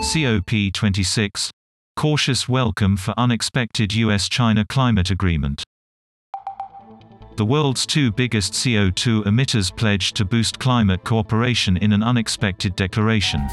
COP26 Cautious welcome for unexpected US China climate agreement. The world's two biggest CO2 emitters pledged to boost climate cooperation in an unexpected declaration.